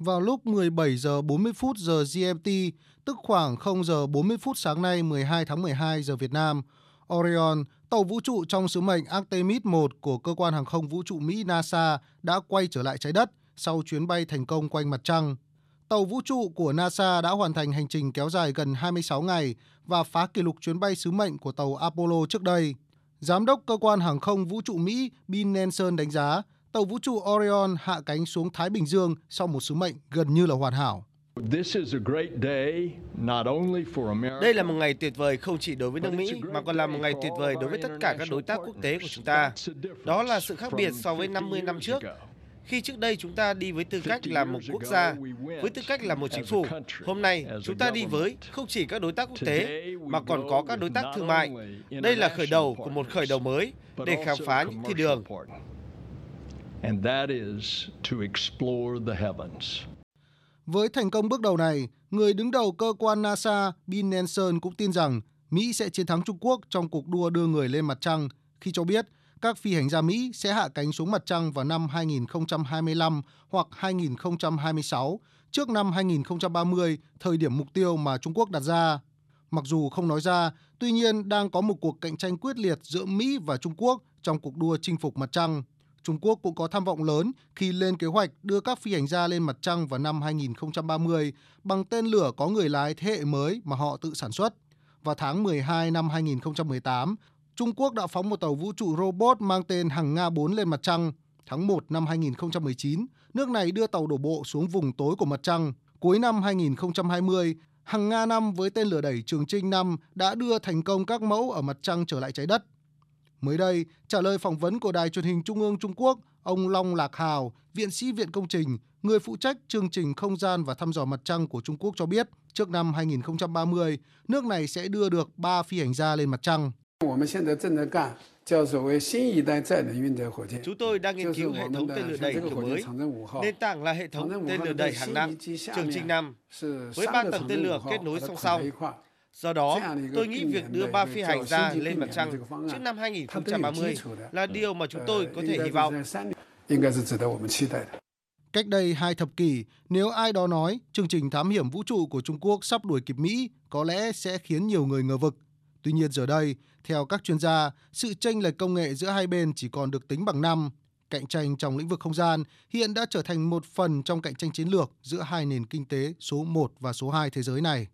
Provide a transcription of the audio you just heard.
Vào lúc 17 giờ 40 phút giờ GMT, tức khoảng 0 giờ 40 phút sáng nay 12 tháng 12 giờ Việt Nam, Orion, tàu vũ trụ trong sứ mệnh Artemis 1 của cơ quan hàng không vũ trụ Mỹ NASA đã quay trở lại trái đất sau chuyến bay thành công quanh mặt trăng. Tàu vũ trụ của NASA đã hoàn thành hành trình kéo dài gần 26 ngày và phá kỷ lục chuyến bay sứ mệnh của tàu Apollo trước đây. Giám đốc cơ quan hàng không vũ trụ Mỹ Bill Nelson đánh giá tàu vũ trụ Orion hạ cánh xuống Thái Bình Dương sau một sứ mệnh gần như là hoàn hảo. Đây là một ngày tuyệt vời không chỉ đối với nước Mỹ mà còn là một ngày tuyệt vời đối với tất cả các đối tác quốc tế của chúng ta. Đó là sự khác biệt so với 50 năm trước khi trước đây chúng ta đi với tư cách là một quốc gia, với tư cách là một chính phủ, hôm nay chúng ta đi với không chỉ các đối tác quốc tế mà còn có các đối tác thương mại. Đây là khởi đầu của một khởi đầu mới để khám phá những thiên đường. Với thành công bước đầu này, người đứng đầu cơ quan NASA Bill Nelson cũng tin rằng Mỹ sẽ chiến thắng Trung Quốc trong cuộc đua đưa người lên mặt trăng khi cho biết các phi hành gia Mỹ sẽ hạ cánh xuống mặt trăng vào năm 2025 hoặc 2026, trước năm 2030, thời điểm mục tiêu mà Trung Quốc đặt ra. Mặc dù không nói ra, tuy nhiên đang có một cuộc cạnh tranh quyết liệt giữa Mỹ và Trung Quốc trong cuộc đua chinh phục mặt trăng. Trung Quốc cũng có tham vọng lớn khi lên kế hoạch đưa các phi hành gia lên mặt trăng vào năm 2030 bằng tên lửa có người lái thế hệ mới mà họ tự sản xuất. Vào tháng 12 năm 2018, Trung Quốc đã phóng một tàu vũ trụ robot mang tên Hằng Nga 4 lên mặt trăng. Tháng 1 năm 2019, nước này đưa tàu đổ bộ xuống vùng tối của mặt trăng. Cuối năm 2020, Hằng Nga 5 với tên lửa đẩy Trường Trinh 5 đã đưa thành công các mẫu ở mặt trăng trở lại trái đất. Mới đây, trả lời phỏng vấn của Đài truyền hình Trung ương Trung Quốc, ông Long Lạc Hào, viện sĩ viện công trình, người phụ trách chương trình không gian và thăm dò mặt trăng của Trung Quốc cho biết, trước năm 2030, nước này sẽ đưa được 3 phi hành gia lên mặt trăng. Chúng tôi đang nghiên cứu hệ thống tên lửa đẩy kiểu mới. Nền tảng là hệ thống tên lửa đẩy hàng năm, chương trình năm với ba tầng tên lửa kết nối song song. Do đó, tôi nghĩ việc đưa ba phi hành gia lên mặt trăng trước năm 2030 là điều mà chúng tôi có thể hy vọng. Cách đây hai thập kỷ, nếu ai đó nói chương trình thám hiểm vũ trụ của Trung Quốc sắp đuổi kịp Mỹ, có lẽ sẽ khiến nhiều người ngờ vực. Tuy nhiên giờ đây, theo các chuyên gia, sự chênh lệch công nghệ giữa hai bên chỉ còn được tính bằng năm. Cạnh tranh trong lĩnh vực không gian hiện đã trở thành một phần trong cạnh tranh chiến lược giữa hai nền kinh tế số 1 và số 2 thế giới này.